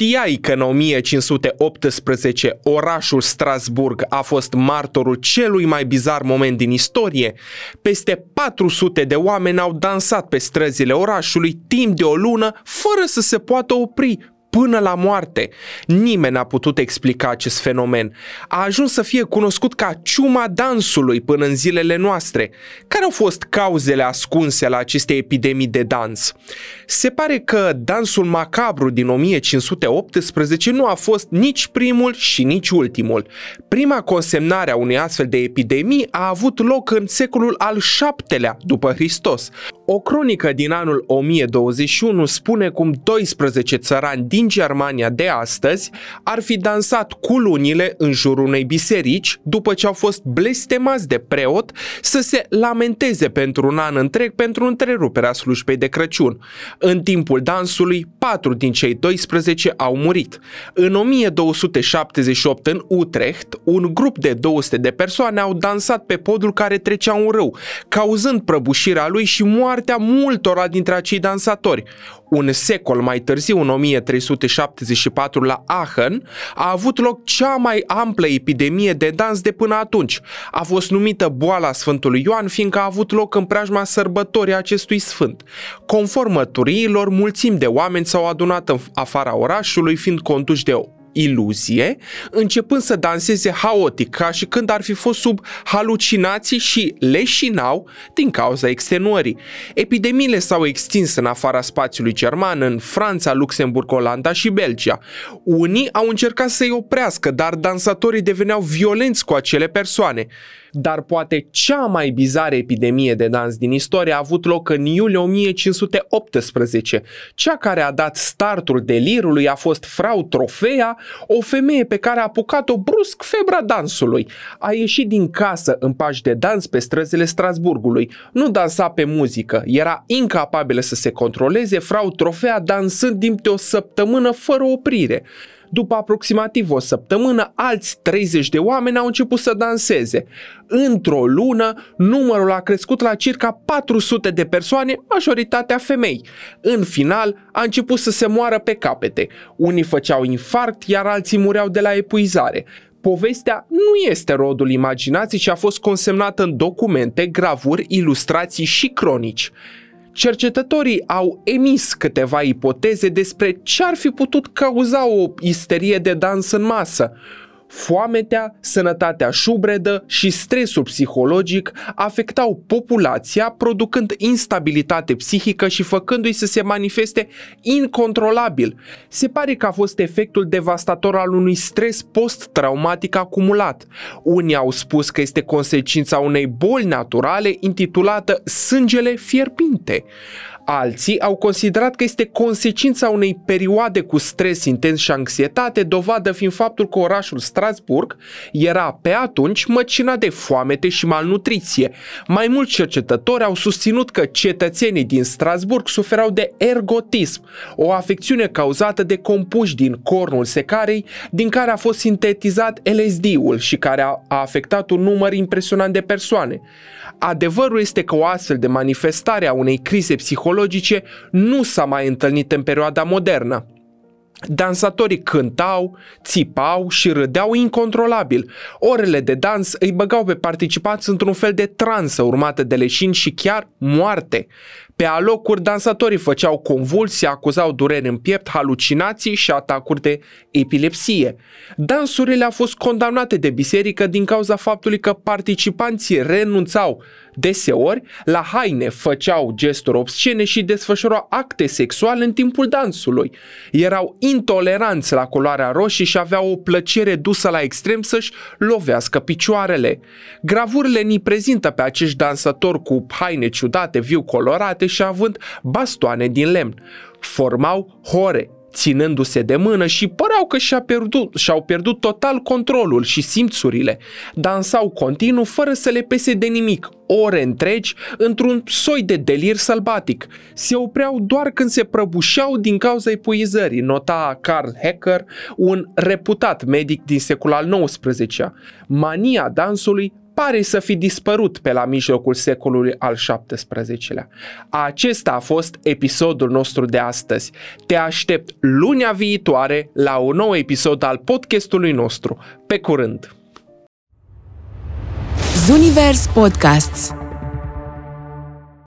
Știai că în 1518 orașul Strasburg a fost martorul celui mai bizar moment din istorie? Peste 400 de oameni au dansat pe străzile orașului timp de o lună fără să se poată opri până la moarte. Nimeni n-a putut explica acest fenomen. A ajuns să fie cunoscut ca ciuma dansului până în zilele noastre. Care au fost cauzele ascunse la aceste epidemii de dans? Se pare că dansul macabru din 1518 nu a fost nici primul și nici ultimul. Prima consemnare a unei astfel de epidemii a avut loc în secolul al VII-lea după Hristos. O cronică din anul 1021 spune cum 12 țărani din Germania de astăzi ar fi dansat cu lunile în jurul unei biserici după ce au fost blestemați de preot să se lamenteze pentru un an întreg pentru întreruperea slujbei de Crăciun. În timpul dansului, patru din cei 12 au murit. În 1278 în Utrecht, un grup de 200 de persoane au dansat pe podul care trecea un râu, cauzând prăbușirea lui și moartea multora dintre acei dansatori. Un secol mai târziu, în 1374, la Aachen, a avut loc cea mai amplă epidemie de dans de până atunci. A fost numită boala Sfântului Ioan, fiindcă a avut loc în preajma sărbătorii acestui sfânt. Conform măturiilor, mulțimi de oameni s-au adunat în afara orașului, fiind conduși de iluzie, începând să danseze haotic, ca și când ar fi fost sub halucinații și leșinau din cauza extenuării. Epidemiile s-au extins în afara spațiului german, în Franța, Luxemburg, Olanda și Belgia. Unii au încercat să-i oprească, dar dansatorii deveneau violenți cu acele persoane dar poate cea mai bizară epidemie de dans din istorie a avut loc în iulie 1518. Cea care a dat startul delirului a fost Frau Trofea, o femeie pe care a apucat-o brusc febra dansului. A ieșit din casă în pași de dans pe străzile Strasburgului. Nu dansa pe muzică, era incapabilă să se controleze, Frau Trofea dansând timp de o săptămână fără oprire. După aproximativ o săptămână, alți 30 de oameni au început să danseze. Într-o lună, numărul a crescut la circa 400 de persoane, majoritatea femei. În final, a început să se moară pe capete. Unii făceau infarct, iar alții mureau de la epuizare povestea nu este rodul imaginației, ci a fost consemnată în documente, gravuri, ilustrații și cronici. Cercetătorii au emis câteva ipoteze despre ce ar fi putut cauza o isterie de dans în masă foametea, sănătatea șubredă și stresul psihologic afectau populația, producând instabilitate psihică și făcându-i să se manifeste incontrolabil. Se pare că a fost efectul devastator al unui stres post-traumatic acumulat. Unii au spus că este consecința unei boli naturale intitulată sângele fierbinte. Alții au considerat că este consecința unei perioade cu stres intens și anxietate, dovadă fiind faptul că orașul Strasburg era pe atunci măcinat de foamete și malnutriție. Mai mulți cercetători au susținut că cetățenii din Strasburg suferau de ergotism, o afecțiune cauzată de compuși din cornul secarei, din care a fost sintetizat LSD-ul și care a afectat un număr impresionant de persoane. Adevărul este că o astfel de manifestare a unei crize psihologice nu s-a mai întâlnit în perioada modernă. Dansatorii cântau, țipau și râdeau incontrolabil. Orele de dans îi băgau pe participanți într-un fel de transă urmată de leșini și chiar moarte. Pe alocuri, dansatorii făceau convulsii, acuzau dureri în piept, halucinații și atacuri de epilepsie. Dansurile au fost condamnate de biserică din cauza faptului că participanții renunțau deseori la haine, făceau gesturi obscene și desfășurau acte sexuale în timpul dansului. Erau intoleranți la culoarea roșie și aveau o plăcere dusă la extrem să-și lovească picioarele. Gravurile ni prezintă pe acești dansatori cu haine ciudate, viu colorate și având bastoane din lemn. Formau hore, ținându-se de mână și păreau că și-a pierdut, și-au pierdut total controlul și simțurile. Dansau continuu fără să le pese de nimic, ore întregi, într-un soi de delir sălbatic. Se opreau doar când se prăbușeau din cauza epuizării, nota Carl Hecker, un reputat medic din secolul al XIX-lea. Mania dansului pare să fi dispărut pe la mijlocul secolului al XVII-lea. Acesta a fost episodul nostru de astăzi. Te aștept lunea viitoare la un nou episod al podcastului nostru. Pe curând! Zunivers Podcasts